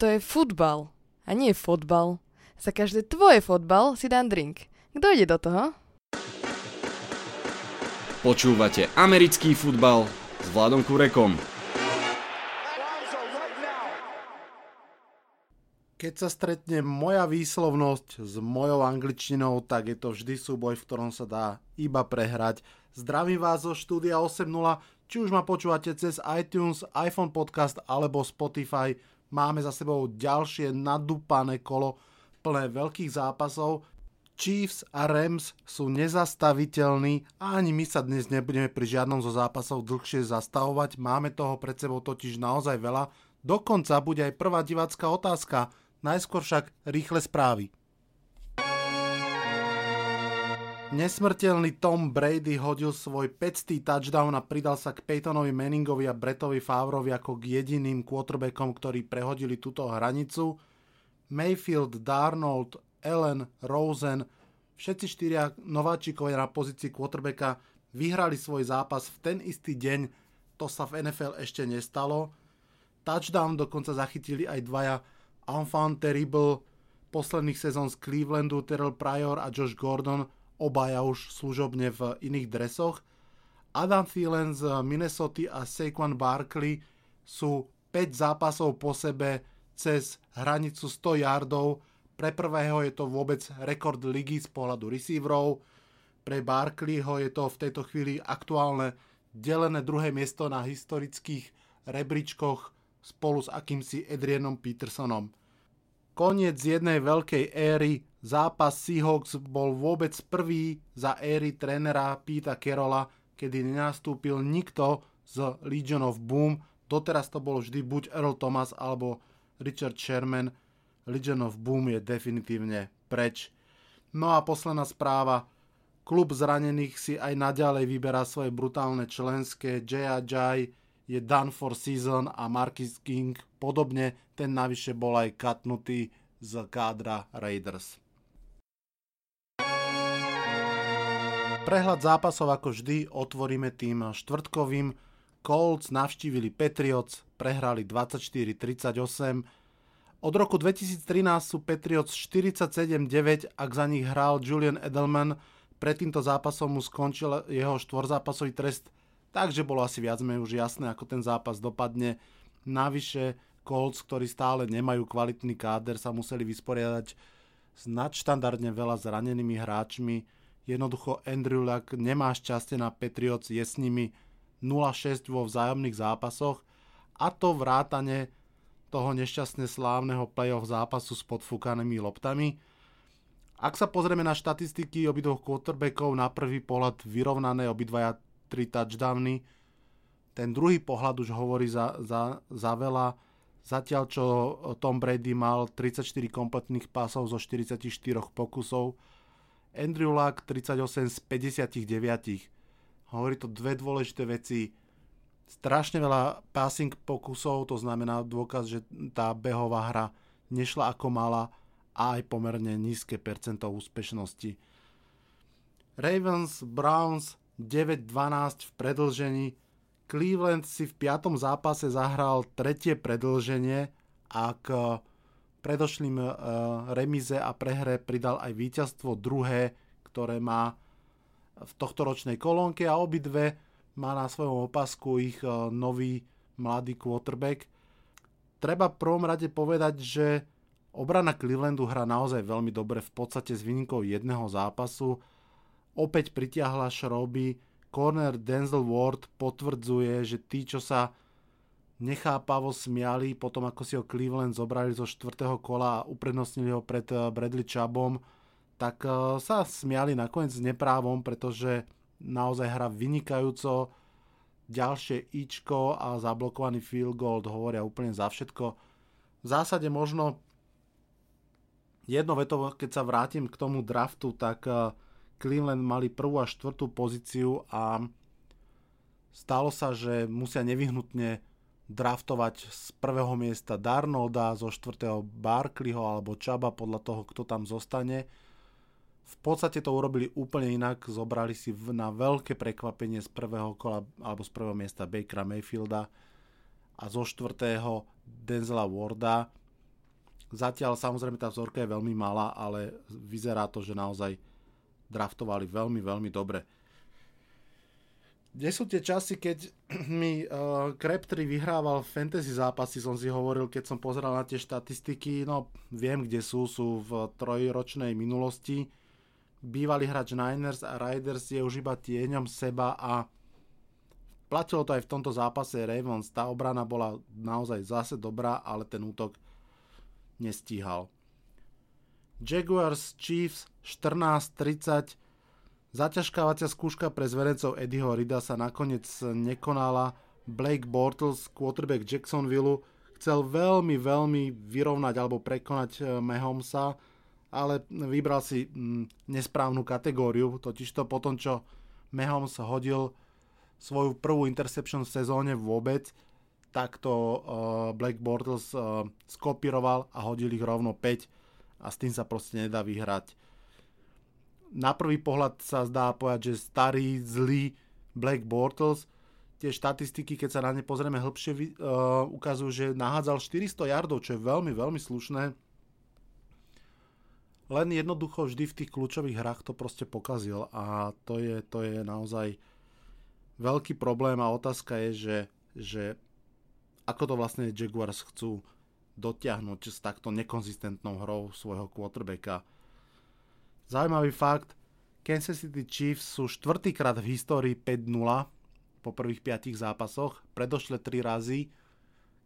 to je futbal a nie fotbal. Za každé tvoje fotbal si dám drink. Kto ide do toho? Počúvate americký futbal s Vladom Kurekom. Keď sa stretne moja výslovnosť s mojou angličtinou, tak je to vždy súboj, v ktorom sa dá iba prehrať. Zdravím vás zo štúdia 8.0, či už ma počúvate cez iTunes, iPhone podcast alebo Spotify. Máme za sebou ďalšie nadúpané kolo plné veľkých zápasov. Chiefs a Rams sú nezastaviteľní a ani my sa dnes nebudeme pri žiadnom zo zápasov dlhšie zastavovať. Máme toho pred sebou totiž naozaj veľa. Dokonca bude aj prvá divácká otázka – Najskôr však rýchle správy. Nesmrteľný Tom Brady hodil svoj 500 touchdown a pridal sa k Peytonovi Manningovi a Bretovi Favrovi ako k jediným quarterbackom, ktorí prehodili túto hranicu. Mayfield, Darnold, Allen, Rosen, všetci štyria nováčikovia na pozícii quarterbacka vyhrali svoj zápas v ten istý deň. To sa v NFL ešte nestalo. Touchdown dokonca zachytili aj dvaja Enfant Terrible posledných sezón z Clevelandu, Terrell Pryor a Josh Gordon, obaja už služobne v iných dresoch. Adam Thielen z Minnesota a Saquon Barkley sú 5 zápasov po sebe cez hranicu 100 yardov. Pre prvého je to vôbec rekord ligy z pohľadu receiverov. Pre Barkleyho je to v tejto chvíli aktuálne delené druhé miesto na historických rebríčkoch spolu s akýmsi Adrianom Petersonom koniec jednej veľkej éry. Zápas Seahawks bol vôbec prvý za éry trénera Pita Kerola, kedy nenastúpil nikto z Legion of Boom. Doteraz to bol vždy buď Earl Thomas alebo Richard Sherman. Legion of Boom je definitívne preč. No a posledná správa. Klub zranených si aj naďalej vyberá svoje brutálne členské. J.A.J je done for season a Marcus King podobne, ten navyše bol aj katnutý z kádra Raiders. Prehľad zápasov ako vždy otvoríme tým štvrtkovým. Colts navštívili Patriots, prehrali 24-38. Od roku 2013 sú Patriots 47-9, ak za nich hral Julian Edelman. Pred týmto zápasom mu skončil jeho štvorzápasový trest Takže bolo asi viac menej už jasné, ako ten zápas dopadne. Navyše Colts, ktorí stále nemajú kvalitný káder, sa museli vysporiadať s nadštandardne veľa zranenými hráčmi. Jednoducho Andrew Luck nemá šťastie na Patriots, je s nimi 0-6 vo vzájomných zápasoch a to vrátane toho nešťastne slávneho playoff zápasu s podfúkanými loptami. Ak sa pozrieme na štatistiky obidvoch quarterbackov, na prvý pohľad vyrovnané obidvaja 3 touchdowny. Ten druhý pohľad už hovorí za, za, za veľa. Zatiaľ, čo Tom Brady mal 34 kompletných pásov zo 44 pokusov, Andrew Luck 38 z 59. Hovorí to dve dôležité veci. Strašne veľa passing pokusov, to znamená dôkaz, že tá behová hra nešla ako mala a aj pomerne nízke percento úspešnosti. Ravens, Browns 9-12 v predlžení. Cleveland si v piatom zápase zahral tretie predlženie a predošlým uh, remize a prehre pridal aj víťazstvo druhé, ktoré má v tohto ročnej kolónke a obidve má na svojom opasku ich uh, nový mladý quarterback. Treba v prvom rade povedať, že obrana Clevelandu hrá naozaj veľmi dobre, v podstate s výnimkou jedného zápasu opäť pritiahla šroby. Corner Denzel Ward potvrdzuje, že tí, čo sa nechápavo smiali potom, ako si ho Cleveland zobrali zo štvrtého kola a uprednostnili ho pred eh, Bradley Chubbom, tak eh, sa smiali nakoniec neprávom, pretože naozaj hra vynikajúco. Ďalšie ičko a zablokovaný field goal hovoria úplne za všetko. V zásade možno jedno veto, keď sa vrátim k tomu draftu, tak uh, Cleveland mali prvú a štvrtú pozíciu a stalo sa, že musia nevyhnutne draftovať z prvého miesta Darnolda, zo štvrtého Barkleyho alebo Čaba podľa toho, kto tam zostane. V podstate to urobili úplne inak, zobrali si na veľké prekvapenie z prvého kola alebo z prvého miesta Bakera Mayfielda a zo štvrtého Denzela Warda. Zatiaľ samozrejme tá vzorka je veľmi malá, ale vyzerá to, že naozaj draftovali veľmi, veľmi dobre. Kde sú tie časy, keď mi uh, Crabtree vyhrával fantasy zápasy, som si hovoril, keď som pozeral na tie štatistiky, no viem, kde sú, sú v trojročnej minulosti. Bývalý hráč Niners a Riders je už iba tieňom seba a platilo to aj v tomto zápase Ravens. Tá obrana bola naozaj zase dobrá, ale ten útok nestíhal. Jaguars Chiefs 14-30 Zaťažkávacia skúška pre zverencov Eddieho Rida sa nakoniec nekonala. Blake Bortles, quarterback Jacksonville, chcel veľmi, veľmi vyrovnať alebo prekonať eh, Mahomesa, ale vybral si mm, nesprávnu kategóriu, totižto po tom, čo Mahomes hodil svoju prvú interception v sezóne vôbec, tak to uh, Black Bortles uh, skopíroval a hodil ich rovno 5 a s tým sa proste nedá vyhrať. Na prvý pohľad sa zdá povedať, že starý, zlý Black Bortles, tie štatistiky, keď sa na ne pozrieme hĺbšie, uh, ukazujú, že nahádzal 400 yardov, čo je veľmi, veľmi slušné. Len jednoducho vždy v tých kľúčových hrách to proste pokazil a to je, to je naozaj veľký problém a otázka je, že, že ako to vlastne Jaguars chcú dotiahnuť s takto nekonzistentnou hrou svojho quarterbacka. Zaujímavý fakt, Kansas City Chiefs sú štvrtýkrát v histórii 5-0 po prvých 5 zápasoch. Predošle 3 razy,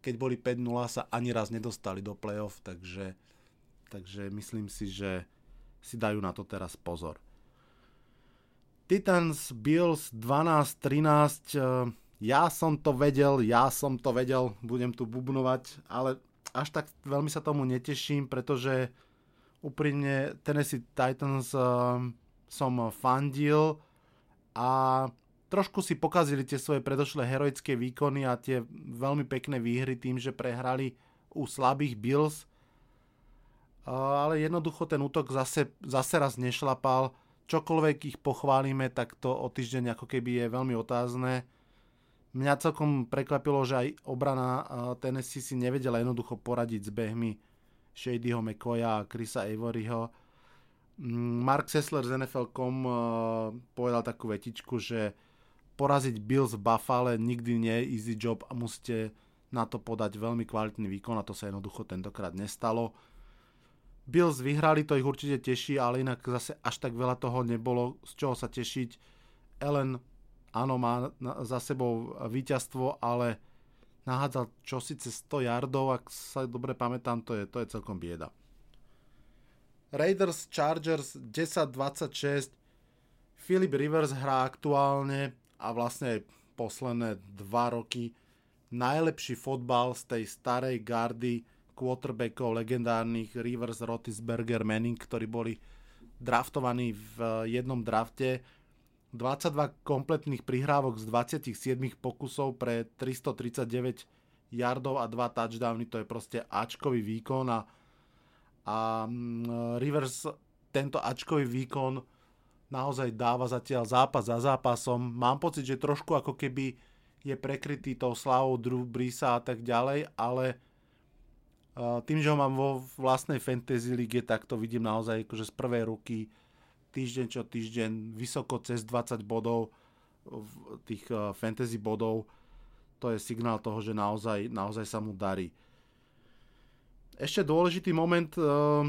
keď boli 5-0, sa ani raz nedostali do playoff, takže, takže myslím si, že si dajú na to teraz pozor. Titans Bills 12-13 ja som to vedel, ja som to vedel, budem tu bubnovať, ale až tak veľmi sa tomu neteším, pretože úprimne Tennessee Titans uh, som fandil a trošku si pokazili tie svoje predošlé heroické výkony a tie veľmi pekné výhry tým, že prehrali u slabých Bills. Uh, ale jednoducho ten útok zase, zase raz nešlapal. Čokoľvek ich pochválime, tak to o týždeň ako keby je veľmi otázne. Mňa celkom prekvapilo, že aj obrana Tennessee si nevedela jednoducho poradiť s behmi Shadyho McCoya a Chrisa Averyho. Mm, Mark Sessler z NFL.com povedal takú vetičku, že poraziť Bills v Buffalo nikdy nie je easy job a musíte na to podať veľmi kvalitný výkon a to sa jednoducho tentokrát nestalo. Bills vyhrali, to ich určite teší, ale inak zase až tak veľa toho nebolo, z čoho sa tešiť. Ellen áno, má za sebou víťazstvo, ale nahádzal čosi cez 100 yardov, ak sa dobre pamätám, to je, to je celkom bieda. Raiders Chargers 10-26 Philip Rivers hrá aktuálne a vlastne posledné dva roky najlepší fotbal z tej starej gardy quarterbackov legendárnych Rivers, Rotisberger, Manning, ktorí boli draftovaní v jednom drafte 22 kompletných prihrávok z 27 pokusov pre 339 yardov a 2 touchdowny, to je proste Ačkový výkon a, a mm, Rivers tento Ačkový výkon naozaj dáva zatiaľ zápas za zápasom. Mám pocit, že trošku ako keby je prekrytý tou slavou Drew Brisa a tak ďalej, ale tým, že ho mám vo vlastnej fantasy lige, tak to vidím naozaj akože z prvej ruky týždeň čo týždeň vysoko cez 20 bodov, tých eh, fantasy bodov, to je signál toho, že naozaj, naozaj sa mu darí. Ešte dôležitý moment, eh,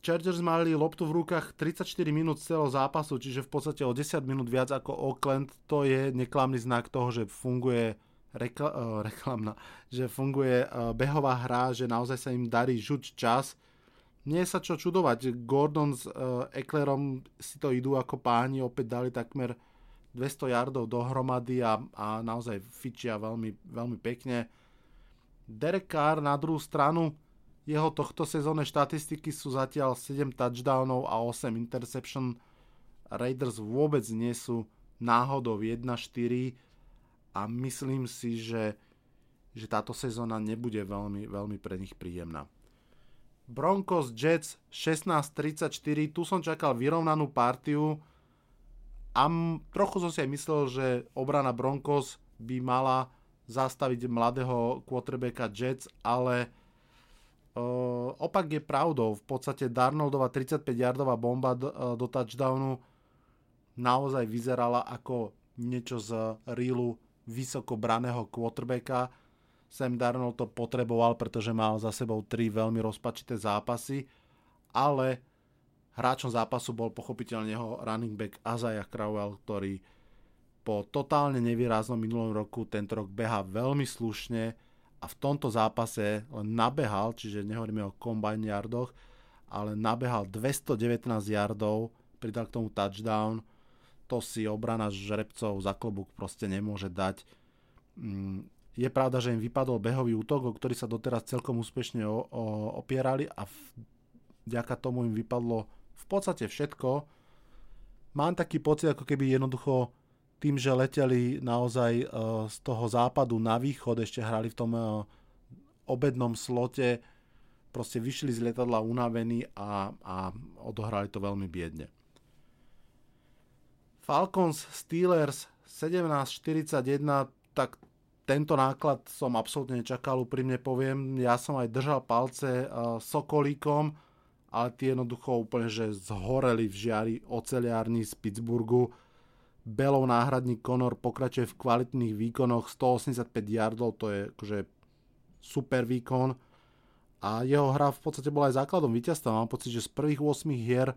Chargers mali loptu v rukách 34 minút celého zápasu, čiže v podstate o 10 minút viac ako Oakland, to je neklamný znak toho, že funguje rekla, uh, reklamná, že funguje behová hra, že naozaj sa im darí žuť čas nie sa čo čudovať. Gordon s uh, Ecklerom si to idú ako páni, opäť dali takmer 200 yardov dohromady a, a naozaj fičia veľmi, veľmi pekne. Derek Carr na druhú stranu, jeho tohto sezónne štatistiky sú zatiaľ 7 touchdownov a 8 interception. Raiders vôbec nie sú náhodou 1-4 a myslím si, že, že táto sezóna nebude veľmi, veľmi pre nich príjemná. Broncos Jets 16-34, tu som čakal vyrovnanú partiu a trochu som si aj myslel, že obrana Broncos by mala zastaviť mladého quarterbacka Jets, ale uh, opak je pravdou. V podstate Darnoldova 35-yardová bomba do, uh, do touchdownu naozaj vyzerala ako niečo z reelu vysoko braného quarterbacka. Sam Darnold to potreboval, pretože mal za sebou tri veľmi rozpačité zápasy, ale hráčom zápasu bol pochopiteľne jeho running back Azaja Crowell, ktorý po totálne nevýraznom minulom roku tento rok beha veľmi slušne, a v tomto zápase len nabehal, čiže nehovoríme o combine yardoch, ale nabehal 219 yardov, pridal k tomu touchdown, to si obrana žrebcov za klobúk proste nemôže dať. Je pravda, že im vypadol behový útok, o ktorý sa doteraz celkom úspešne o, o, opierali a vďaka tomu im vypadlo v podstate všetko. Mám taký pocit, ako keby jednoducho tým, že leteli naozaj e, z toho západu na východ, ešte hrali v tom e, obednom slote, proste vyšli z letadla unavení a, a odohrali to veľmi biedne. Falcons Steelers 1741, tak tento náklad som absolútne nečakal, úprimne poviem. Ja som aj držal palce uh, Sokolíkom, ale tie jednoducho úplne, že zhoreli v žiari oceliárni z Pittsburghu Belov náhradník Conor pokračuje v kvalitných výkonoch 185 yardov, to je akože super výkon a jeho hra v podstate bola aj základom víťazstva. Mám pocit, že z prvých 8 hier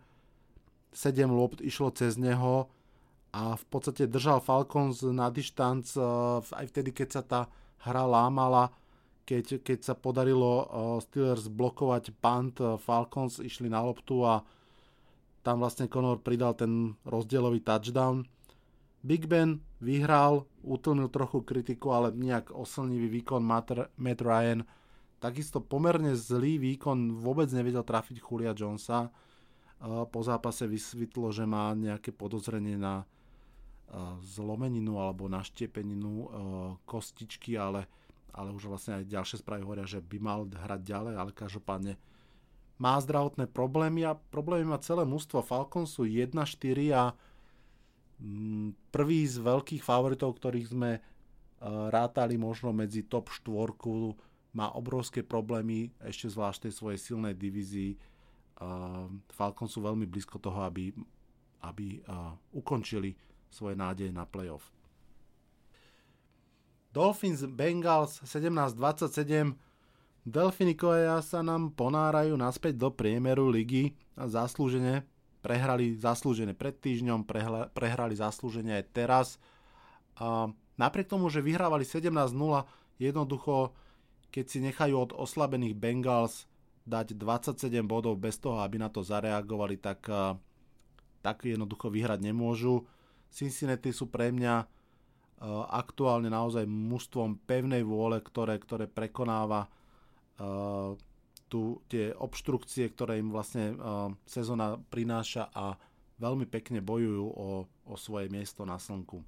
7 lopt išlo cez neho a v podstate držal Falcons na dištanc eh, aj vtedy, keď sa tá hra lámala, keď, keď sa podarilo eh, Steelers blokovať punt, eh, Falcons išli na loptu a tam vlastne Conor pridal ten rozdielový touchdown Big Ben vyhral, utlmil trochu kritiku, ale nejak oslnivý výkon Matt Ryan. Takisto pomerne zlý výkon, vôbec nevedel trafiť Julia Jonesa. Po zápase vysvetlo, že má nejaké podozrenie na zlomeninu alebo naštiepeninu kostičky, ale, ale už vlastne aj ďalšie správy hovoria, že by mal hrať ďalej, ale každopádne má zdravotné problémy a problémy má celé mústvo Falconsu 1-4 a Mm, prvý z veľkých favoritov, ktorých sme e, rátali možno medzi top štvorku, má obrovské problémy, ešte zvlášť tej svojej silnej divízii. Falcons sú veľmi blízko toho, aby, aby ukončili svoje nádeje na playoff. Dolphins Bengals 17-27 Delfinikovia sa nám ponárajú naspäť do priemeru ligy a zaslúžene prehrali zaslúžené pred týždňom, prehla, prehrali zaslúžene aj teraz. A napriek tomu, že vyhrávali 17-0, jednoducho, keď si nechajú od oslabených Bengals dať 27 bodov bez toho, aby na to zareagovali, tak, tak jednoducho vyhrať nemôžu. Cincinnati sú pre mňa aktuálne naozaj mužstvom pevnej vôle, ktoré, ktoré prekonáva tu tie obštrukcie, ktoré im vlastne uh, sezóna prináša a veľmi pekne bojujú o, o svoje miesto na slnku.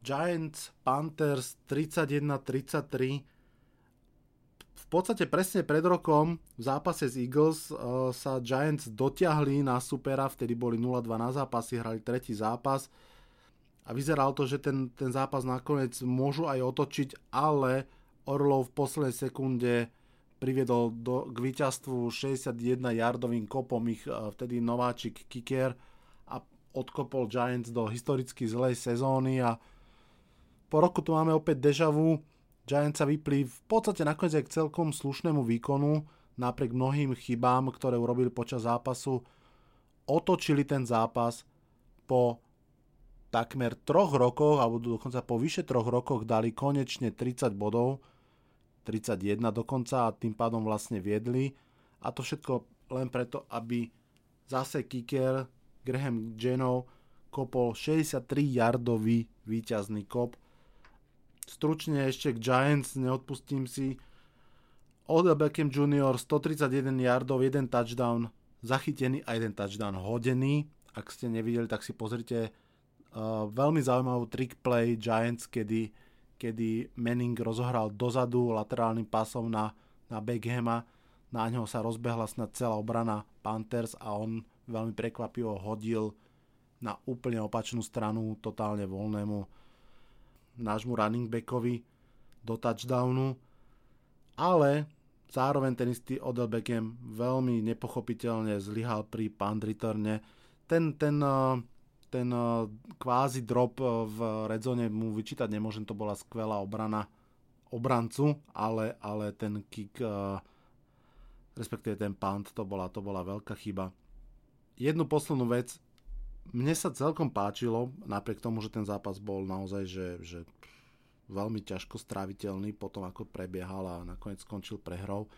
Giants Panthers 31-33 v podstate presne pred rokom v zápase s Eagles uh, sa Giants dotiahli na supera, vtedy boli 0-2 na zápasy, hrali tretí zápas a vyzeralo to, že ten, ten zápas nakoniec môžu aj otočiť, ale Orlov v poslednej sekunde priviedol do, k víťazstvu 61-yardovým kopom ich e, vtedy nováčik kicker a odkopol Giants do historicky zlej sezóny a po roku tu máme opäť deja vu. Giants sa vypli v podstate nakoniec aj k celkom slušnému výkonu napriek mnohým chybám, ktoré urobili počas zápasu. Otočili ten zápas po takmer troch rokoch, alebo dokonca po vyše troch rokoch dali konečne 30 bodov 31 dokonca a tým pádom vlastne viedli. A to všetko len preto, aby zase kicker Graham Geno kopol 63-yardový víťazný kop. Stručne ešte k Giants, neodpustím si. Odell Beckham Jr. 131 yardov, jeden touchdown zachytený a jeden touchdown hodený. Ak ste nevideli, tak si pozrite uh, veľmi zaujímavú trick play Giants, kedy kedy Manning rozohral dozadu laterálnym pasom na, na Beckhama, na ňo sa rozbehla snad celá obrana Panthers a on veľmi prekvapivo hodil na úplne opačnú stranu, totálne voľnému nášmu running backovi do touchdownu. Ale Zároveň ten istý Odell Beckham veľmi nepochopiteľne zlyhal pri punt returnne. Ten, ten, uh, ten uh, kvázi drop uh, v redzone mu vyčítať nemôžem, to bola skvelá obrana obrancu, ale, ale ten kick, respektíve ten punt, to bola, to bola veľká chyba. Jednu poslednú vec, mne sa celkom páčilo, napriek tomu, že ten zápas bol naozaj, že, že veľmi ťažko stráviteľný potom ako prebiehal a nakoniec skončil prehrou.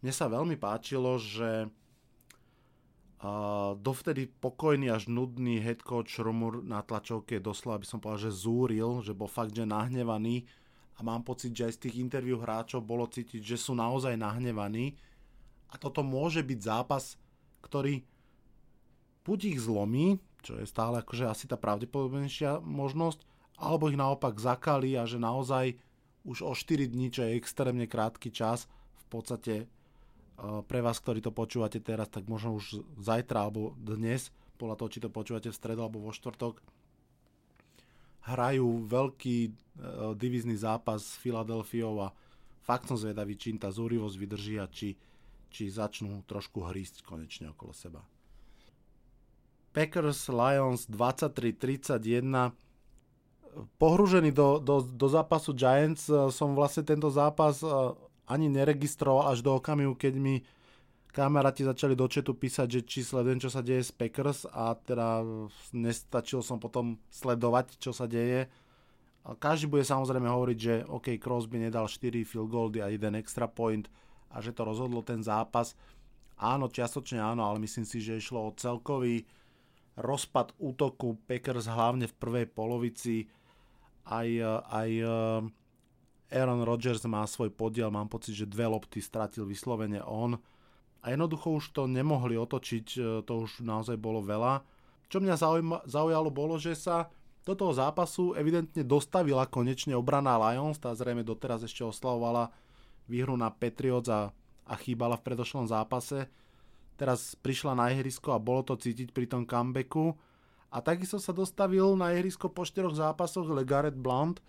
Mne sa veľmi páčilo, že uh, dovtedy pokojný až nudný head coach Rumur na tlačovke doslova by som povedal, že zúril, že bol fakt, že nahnevaný a mám pocit, že aj z tých interviú hráčov bolo cítiť, že sú naozaj nahnevaní a toto môže byť zápas, ktorý buď ich zlomí, čo je stále akože asi tá pravdepodobnejšia možnosť, alebo ich naopak zakali a že naozaj už o 4 dní, čo je extrémne krátky čas, v podstate e, pre vás, ktorí to počúvate teraz, tak možno už zajtra alebo dnes, podľa toho, či to počúvate v stredu alebo vo štvrtok, hrajú veľký uh, divízny zápas s Filadelfiou a fakt som zvedavý, čím tá zúrivosť vydrží a či, či začnú trošku hrísť konečne okolo seba. Packers Lions 23-31 pohružený do, do, do zápasu Giants eh, som vlastne tento zápas eh, ani neregistroval až do okamihu, keď mi kamaráti začali do četu písať, že či sledujem, čo sa deje s Packers a teda nestačil som potom sledovať, čo sa deje. Každý bude samozrejme hovoriť, že OK, Crosby nedal 4 field goal a jeden extra point a že to rozhodlo ten zápas. Áno, čiastočne áno, ale myslím si, že išlo o celkový rozpad útoku Packers hlavne v prvej polovici aj, aj eh, Aaron Rodgers má svoj podiel, mám pocit, že dve lopty stratil vyslovene on a jednoducho už to nemohli otočiť, eh, to už naozaj bolo veľa. Čo mňa zaujalo bolo, že sa do toho zápasu evidentne dostavila konečne obrana Lions, tá zrejme doteraz ešte oslavovala výhru na Patriots a, a chýbala v predošlom zápase. Teraz prišla na ihrisko a bolo to cítiť pri tom comebacku a takisto sa dostavil na ihrisko po 4 zápasoch Legaret Blount.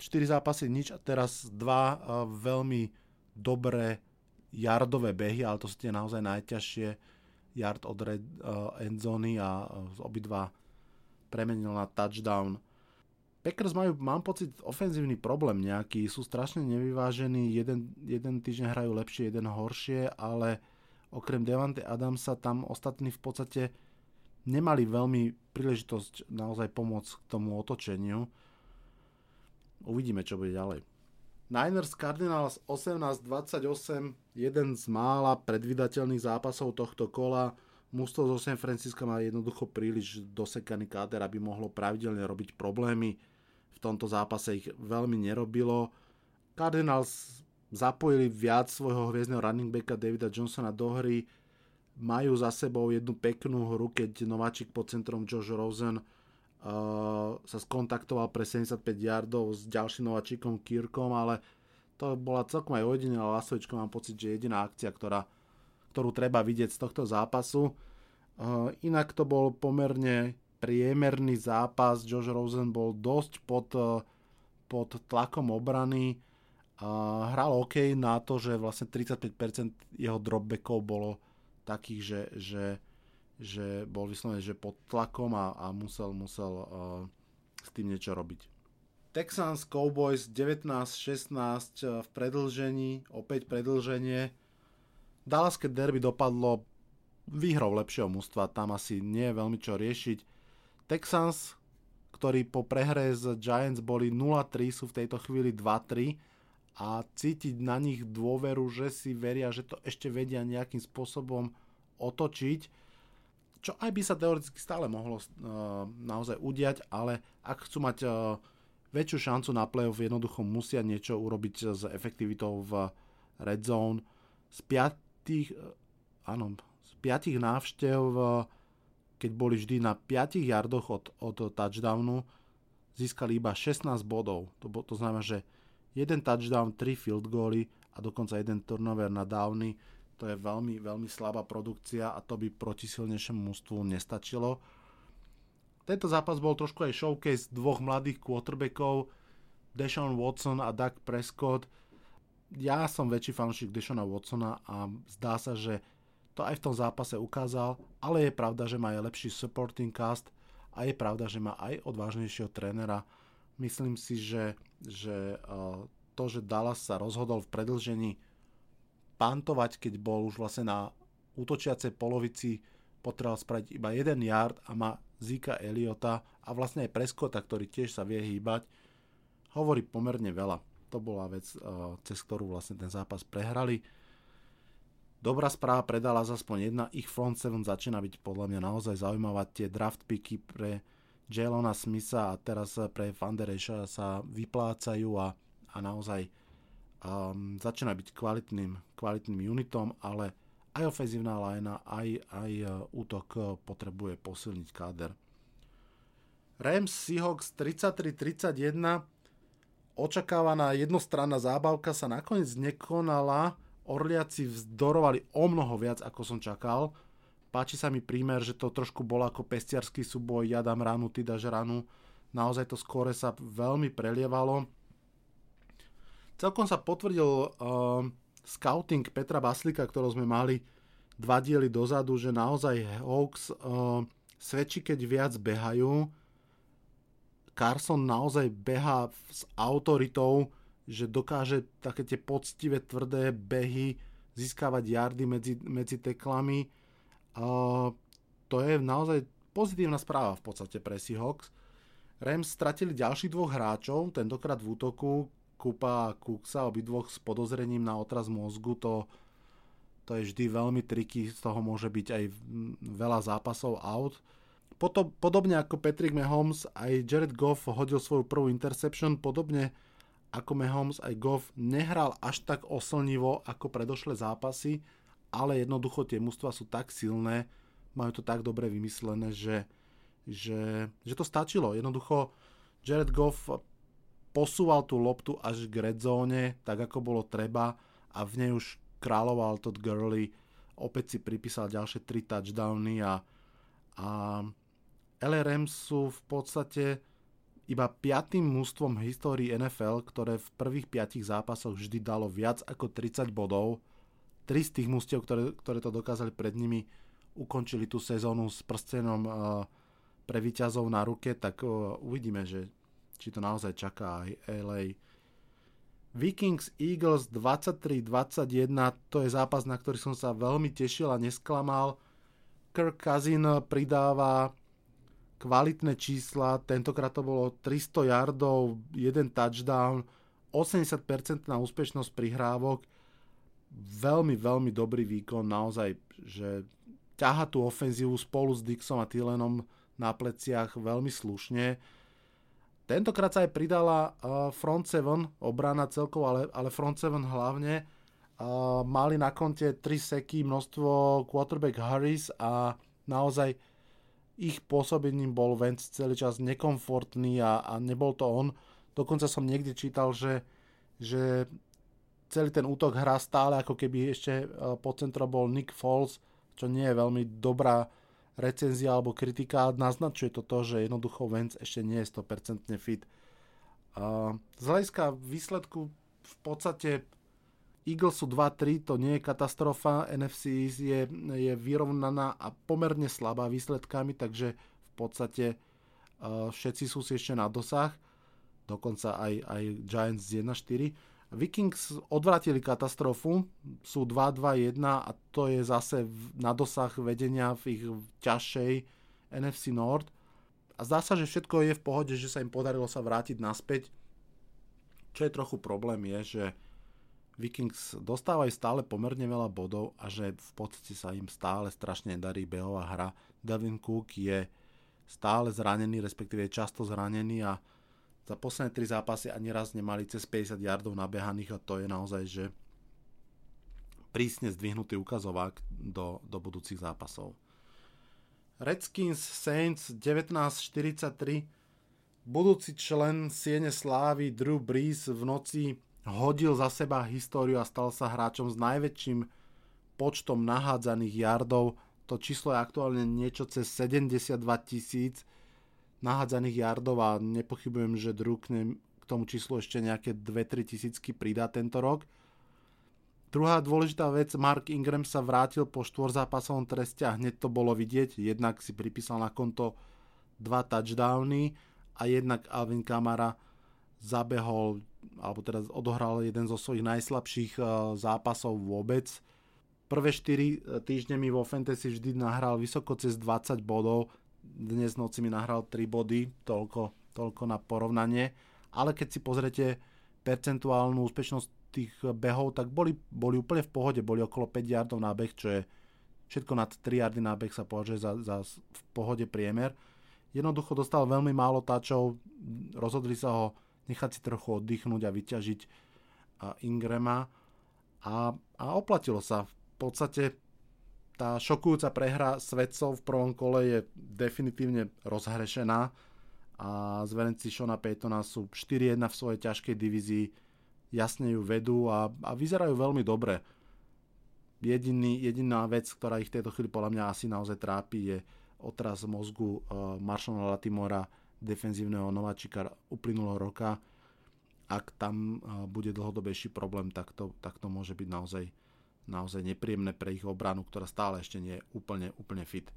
4 zápasy nič a teraz dva uh, veľmi dobré yardové behy, ale to sú tie naozaj najťažšie yard od red, uh, endzony a uh, obidva premenil na touchdown. Packers majú, mám pocit, ofenzívny problém nejaký, sú strašne nevyvážení, jeden, jeden týždeň hrajú lepšie, jeden horšie, ale okrem Devante Adamsa tam ostatní v podstate nemali veľmi príležitosť naozaj pomôcť k tomu otočeniu. Uvidíme, čo bude ďalej. Niners Cardinals 18-28, jeden z mála predvydateľných zápasov tohto kola. Mústvo z San Francisco má jednoducho príliš dosekaný káder, aby mohlo pravidelne robiť problémy. V tomto zápase ich veľmi nerobilo. Cardinals zapojili viac svojho hviezdneho running backa Davida Johnsona do hry. Majú za sebou jednu peknú hru, keď nováčik pod centrom Josh Rosen uh, sa skontaktoval pre 75 yardov s ďalším nováčikom Kirkom, ale to bola celkom aj ojedinelá lasovička, mám pocit, že jediná akcia, ktorá, ktorú treba vidieť z tohto zápasu. Uh, inak to bol pomerne priemerný zápas, Josh Rosen bol dosť pod, uh, pod tlakom obrany, uh, hral OK na to, že vlastne 35% jeho dropbackov bolo takých, že, že, že bol vyslovený, že pod tlakom a, a musel, musel uh, s tým niečo robiť. Texans Cowboys 19-16 v predlžení, opäť predlženie. Dallaské derby dopadlo výhrou lepšieho mužstva, tam asi nie je veľmi čo riešiť. Texans, ktorí po prehre z Giants boli 0-3, sú v tejto chvíli 2-3 a cítiť na nich dôveru, že si veria, že to ešte vedia nejakým spôsobom otočiť, čo aj by sa teoreticky stále mohlo uh, naozaj udiať, ale ak chcú mať uh, väčšiu šancu na playoff, jednoducho musia niečo urobiť s efektivitou v red zone. Z piatých, uh, áno, z piatých návštev, uh, keď boli vždy na 5 yardoch od, od touchdownu, získali iba 16 bodov. To, to znamená, že jeden touchdown, 3 field goally a dokonca jeden turnover na downy. To je veľmi, veľmi slabá produkcia a to by proti silnejšiemu mústvu nestačilo. Tento zápas bol trošku aj showcase dvoch mladých quarterbackov, Deshaun Watson a Doug Prescott. ja som väčší fanšik Deshona Watsona a zdá sa, že to aj v tom zápase ukázal, ale je pravda, že má aj lepší supporting cast a je pravda, že má aj odvážnejšieho trénera. Myslím si, že, že to, že Dallas sa rozhodol v predlžení pantovať, keď bol už vlastne na útočiacej polovici, potreboval spraviť iba jeden yard a má Zika Eliota a vlastne aj Preskota, ktorý tiež sa vie hýbať, hovorí pomerne veľa. To bola vec, eh, cez ktorú vlastne ten zápas prehrali. Dobrá správa predala aspoň jedna, ich front seven začína byť podľa mňa naozaj zaujímavá. Tie draft picky pre Jalona Smitha a teraz pre Fandereša sa vyplácajú a, a naozaj um, začína byť kvalitným, kvalitným unitom, ale aj ofenzívna linea, aj, aj uh, útok uh, potrebuje posilniť káder. Rams Seahawks 33-31 očakávaná jednostranná zábavka sa nakoniec nekonala. Orliaci vzdorovali o mnoho viac, ako som čakal. Páči sa mi prímer, že to trošku bolo ako pestiarský súboj, ja dám ranu, ty dáš ranu. Naozaj to skore sa veľmi prelievalo. Celkom sa potvrdil uh, scouting Petra Baslika, ktorý sme mali dva diely dozadu, že naozaj Hawks uh, svedčí, keď viac behajú Carson naozaj beha s autoritou, že dokáže také tie poctivé, tvrdé behy získavať jardy medzi, medzi teklami. To je naozaj pozitívna správa v podstate pre Seahawks. Rams stratili ďalších dvoch hráčov, tentokrát v útoku, Kupa a Kuksa, obidvoch s podozrením na otraz mozgu, to, to je vždy veľmi triky, z toho môže byť aj veľa zápasov out. Potom, podobne ako Patrick Mahomes, aj Jared Goff hodil svoju prvú interception, podobne ako Mahomes, aj Goff nehral až tak oslnivo ako predošlé zápasy, ale jednoducho tie mužstva sú tak silné, majú to tak dobre vymyslené, že, že, že to stačilo. Jednoducho Jared Goff posúval tú loptu až k red zóne, tak ako bolo treba a v nej už kráľoval Todd Gurley, opäť si pripísal ďalšie 3 touchdowny a, a LRM sú v podstate iba piatým mústvom histórii NFL, ktoré v prvých piatich zápasoch vždy dalo viac ako 30 bodov. Tri z tých mústiev, ktoré, ktoré to dokázali pred nimi, ukončili tú sezónu s prstenom pre výťazov na ruke, tak uvidíme, že či to naozaj čaká aj LA. Vikings Eagles 23-21, to je zápas, na ktorý som sa veľmi tešil a nesklamal. Kirk Cousin pridáva kvalitné čísla, tentokrát to bolo 300 yardov, jeden touchdown, 80% na úspešnosť prihrávok, veľmi, veľmi dobrý výkon, naozaj, že ťaha tú ofenzívu spolu s Dixom a Tylenom na pleciach veľmi slušne. Tentokrát sa aj pridala uh, front 7, obrana celkovo, ale, ale front 7 hlavne. Uh, mali na konte 3 seky, množstvo quarterback Harris a naozaj ich pôsobením bol Vance celý čas nekomfortný a, a nebol to on. Dokonca som niekde čítal, že, že celý ten útok hrá stále ako keby ešte e, po centro bol Nick Foles, čo nie je veľmi dobrá recenzia alebo kritika. Naznačuje to to, že jednoducho Vance ešte nie je 100% fit. Z hľadiska výsledku v podstate Eagles sú 2-3, to nie je katastrofa, NFC je, je vyrovnaná a pomerne slabá výsledkami, takže v podstate uh, všetci sú si ešte na dosah, dokonca aj, aj Giants z 1-4. Vikings odvratili katastrofu, sú 2-2-1 a to je zase na dosah vedenia v ich ťažšej NFC Nord. A zdá sa, že všetko je v pohode, že sa im podarilo sa vrátiť naspäť. Čo je trochu problém je, že Vikings dostávajú stále pomerne veľa bodov a že v podstate sa im stále strašne darí behová hra. Devin Cook je stále zranený, respektíve často zranený a za posledné tri zápasy ani raz nemali cez 50 yardov nabehaných a to je naozaj, že prísne zdvihnutý ukazovák do, do budúcich zápasov. Redskins Saints 1943 budúci člen Siene Slávy Drew Brees v noci hodil za seba históriu a stal sa hráčom s najväčším počtom nahádzaných yardov. To číslo je aktuálne niečo cez 72 tisíc nahádzaných yardov a nepochybujem, že Drew k tomu číslu ešte nejaké 2-3 tisícky pridá tento rok. Druhá dôležitá vec, Mark Ingram sa vrátil po štvorzápasovom treste a hneď to bolo vidieť. Jednak si pripísal na konto dva touchdowny a jednak Alvin Kamara zabehol, alebo teda odohral jeden zo svojich najslabších eh, zápasov vôbec. Prvé 4 eh, týždne mi vo Fantasy vždy nahral vysoko cez 20 bodov, dnes noci mi nahral 3 body, toľko, toľko na porovnanie. Ale keď si pozrete percentuálnu úspešnosť tých behov, tak boli, boli úplne v pohode, boli okolo 5 yardov na beh, čo je všetko nad 3 yardy na beh sa považuje za, za v pohode priemer. Jednoducho dostal veľmi málo tačov, rozhodli sa ho nechať si trochu oddychnúť a vyťažiť Ingrama a, a oplatilo sa. V podstate tá šokujúca prehra svetcov v prvom kole je definitívne rozhrešená a zverenci Shona Paytona sú 4-1 v svojej ťažkej divízii jasne ju vedú a, a vyzerajú veľmi dobre. Jediný, jediná vec, ktorá ich v tejto chvíli podľa mňa asi naozaj trápi, je otraz mozgu uh, Marshalla Latimora, defenzívneho nováčika uplynulého roka. Ak tam uh, bude dlhodobejší problém, tak to, tak to môže byť naozaj, naozaj nepríjemné pre ich obranu, ktorá stále ešte nie je úplne, úplne fit.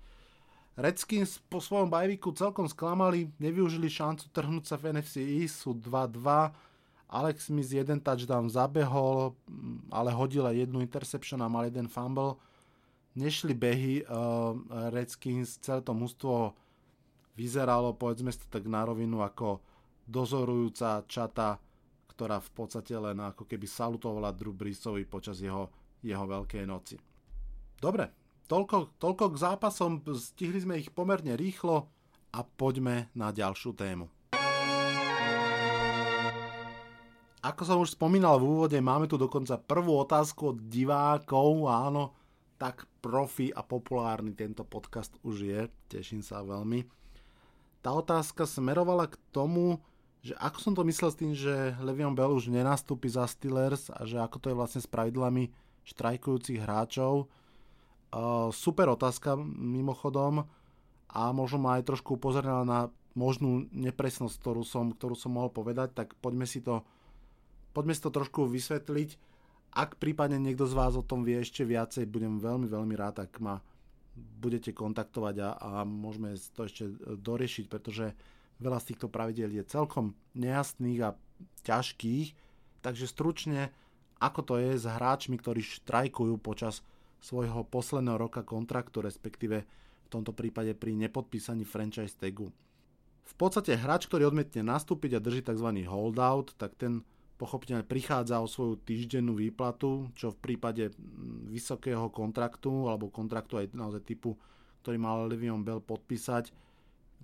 Redskins po svojom bajviku celkom sklamali, nevyužili šancu trhnúť sa v NFC East, sú 2-2 Alex Smith jeden touchdown zabehol, ale hodil aj jednu interception a mal jeden fumble. Nešli behy, uh, Redskins, celé to mústvo vyzeralo, povedzme to tak na rovinu, ako dozorujúca čata, ktorá v podstate len ako keby salutovala Drew Breesovi počas jeho, jeho veľkej noci. Dobre, toľko, toľko k zápasom, stihli sme ich pomerne rýchlo a poďme na ďalšiu tému. Ako som už spomínal v úvode, máme tu dokonca prvú otázku od divákov. Áno, tak profi a populárny tento podcast už je. Teším sa veľmi. Tá otázka smerovala k tomu, že ako som to myslel s tým, že Levion Bell už nenastúpi za Steelers a že ako to je vlastne s pravidlami štrajkujúcich hráčov. Super otázka mimochodom a možno ma aj trošku upozornila na možnú nepresnosť, ktorú som, ktorú som mohol povedať, tak poďme si to poďme si to trošku vysvetliť. Ak prípadne niekto z vás o tom vie ešte viacej, budem veľmi, veľmi rád, ak ma budete kontaktovať a, a môžeme to ešte doriešiť, pretože veľa z týchto pravidel je celkom nejasných a ťažkých. Takže stručne, ako to je s hráčmi, ktorí štrajkujú počas svojho posledného roka kontraktu, respektíve v tomto prípade pri nepodpísaní franchise tagu. V podstate hráč, ktorý odmietne nastúpiť a drží tzv. holdout, tak ten pochopiteľne prichádza o svoju týždennú výplatu, čo v prípade mm, vysokého kontraktu alebo kontraktu aj naozaj typu, ktorý mal Levion Bell podpísať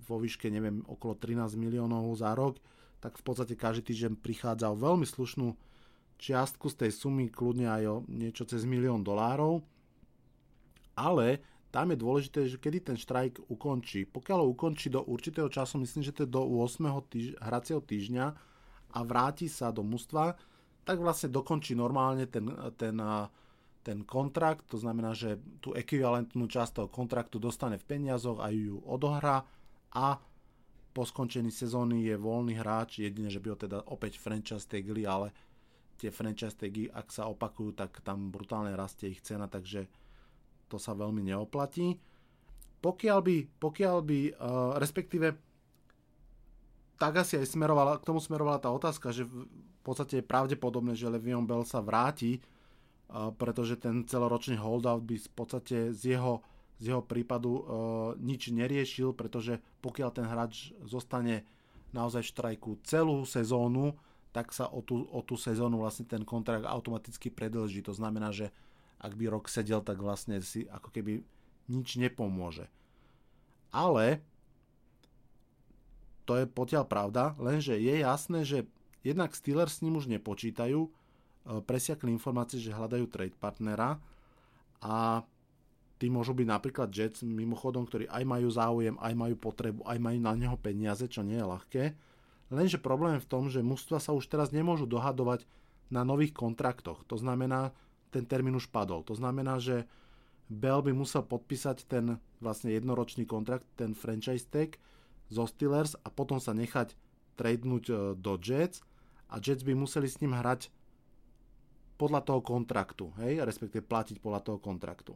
vo výške, neviem, okolo 13 miliónov za rok, tak v podstate každý týždeň prichádza o veľmi slušnú čiastku z tej sumy, kľudne aj o niečo cez milión dolárov. Ale tam je dôležité, že kedy ten štrajk ukončí. Pokiaľ ho ukončí do určitého času, myslím, že to je do 8. Týž- hracieho týždňa, a vráti sa do mužstva, tak vlastne dokončí normálne ten, ten, ten kontrakt, to znamená, že tú ekvivalentnú časť toho kontraktu dostane v peniazoch a ju odohrá a po skončení sezóny je voľný hráč, jedine, že by ho teda opäť franchise tagli, ale tie franchise tagy, ak sa opakujú, tak tam brutálne rastie ich cena, takže to sa veľmi neoplatí. Pokiaľ by, pokiaľ by uh, respektíve tak asi aj smerovala, k tomu smerovala tá otázka, že v podstate je pravdepodobné, že Levion Bell sa vráti, pretože ten celoročný holdout by v podstate z jeho, z jeho prípadu uh, nič neriešil, pretože pokiaľ ten hráč zostane naozaj v štrajku celú sezónu, tak sa o tú, o tú sezónu vlastne ten kontrakt automaticky predlží. To znamená, že ak by rok sedel, tak vlastne si ako keby nič nepomôže. Ale to je potiaľ pravda, lenže je jasné, že jednak Steelers s ním už nepočítajú, e, presiakli informácie, že hľadajú trade partnera a tí môžu byť napríklad Jets, mimochodom, ktorí aj majú záujem, aj majú potrebu, aj majú na neho peniaze, čo nie je ľahké. Lenže problém je v tom, že mužstva sa už teraz nemôžu dohadovať na nových kontraktoch. To znamená, ten termín už padol. To znamená, že Bell by musel podpísať ten vlastne jednoročný kontrakt, ten franchise tag, zo Steelers a potom sa nechať tradenúť e, do Jets a Jets by museli s ním hrať podľa toho kontraktu, hej, respektíve platiť podľa toho kontraktu.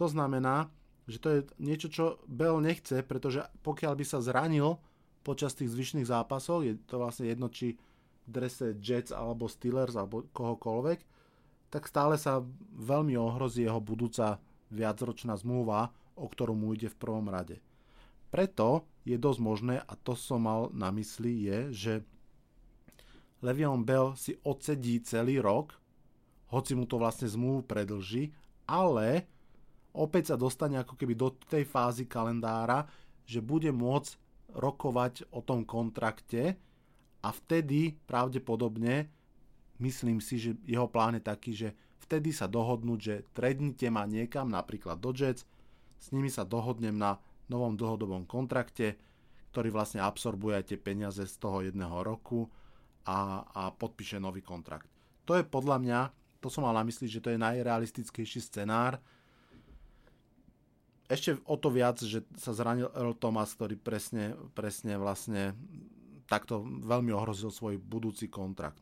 To znamená, že to je niečo, čo Bell nechce, pretože pokiaľ by sa zranil počas tých zvyšných zápasov, je to vlastne jedno, či drese Jets alebo Steelers alebo kohokoľvek, tak stále sa veľmi ohrozí jeho budúca viacročná zmluva, o ktorú mu ide v prvom rade. Preto je dosť možné, a to som mal na mysli, je, že Levion Bell si odsedí celý rok, hoci mu to vlastne zmluvu predlží, ale opäť sa dostane ako keby do tej fázy kalendára, že bude môcť rokovať o tom kontrakte a vtedy pravdepodobne myslím si, že jeho plán je taký, že vtedy sa dohodnúť, že trednite ma niekam, napríklad do Jets, s nimi sa dohodnem na novom dlhodobom kontrakte, ktorý vlastne absorbuje tie peniaze z toho jedného roku a, a podpíše nový kontrakt. To je podľa mňa, to som mal na mysli, že to je najrealistickejší scenár. Ešte o to viac, že sa zranil Earl Thomas, ktorý presne, presne vlastne takto veľmi ohrozil svoj budúci kontrakt.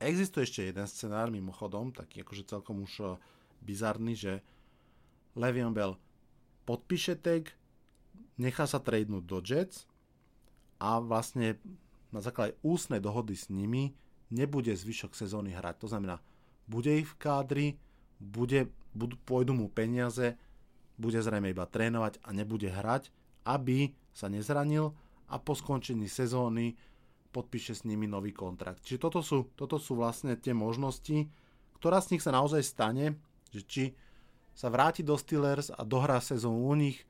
Existuje ešte jeden scenár mimochodom, taký akože celkom už eh, bizarný, že Le'Veon Bell podpíše tag, nechá sa tradenúť do Jets a vlastne na základe ústnej dohody s nimi nebude zvyšok sezóny hrať. To znamená, bude ich v kádri, bude, budú, pôjdu mu peniaze, bude zrejme iba trénovať a nebude hrať, aby sa nezranil a po skončení sezóny podpíše s nimi nový kontrakt. Čiže toto sú, toto sú vlastne tie možnosti, ktorá z nich sa naozaj stane, že či sa vráti do Steelers a dohrá sezónu u nich,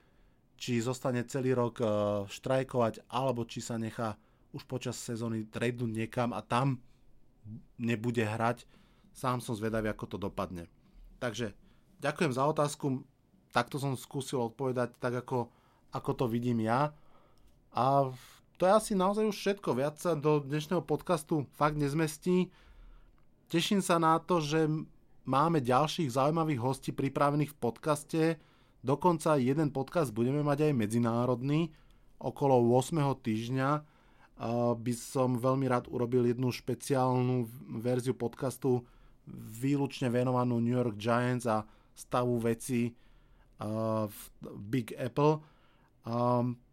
či zostane celý rok uh, štrajkovať, alebo či sa nechá už počas sezóny tradenúť niekam a tam nebude hrať. Sám som zvedavý, ako to dopadne. Takže ďakujem za otázku. Takto som skúsil odpovedať tak, ako, ako to vidím ja. A to je asi naozaj už všetko. Viac sa do dnešného podcastu fakt nezmestí. Teším sa na to, že máme ďalších zaujímavých hostí pripravených v podcaste. Dokonca jeden podcast budeme mať aj medzinárodný. Okolo 8. týždňa by som veľmi rád urobil jednu špeciálnu verziu podcastu výlučne venovanú New York Giants a stavu veci v Big Apple.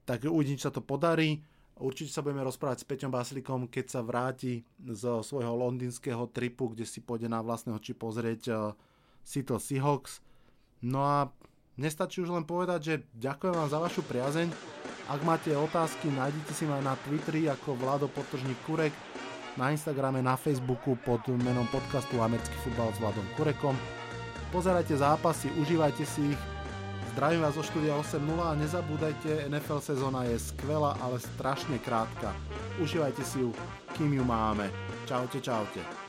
tak uvidím, či sa to podarí. Určite sa budeme rozprávať s Peťom Basilikom, keď sa vráti zo svojho londýnskeho tripu, kde si pôjde na vlastného či pozrieť uh, Seattle Seahawks. No a nestačí už len povedať, že ďakujem vám za vašu priazeň. Ak máte otázky, nájdete si ma na Twitteri ako Vlado Potržník Kurek, na Instagrame, na Facebooku pod menom podcastu Americký futbal s Vladom Kurekom. Pozerajte zápasy, užívajte si ich Zdravím vás zo štúdia 8.0 a nezabúdajte, NFL sezóna je skvelá, ale strašne krátka. Užívajte si ju, kým ju máme. Čaute, čaute.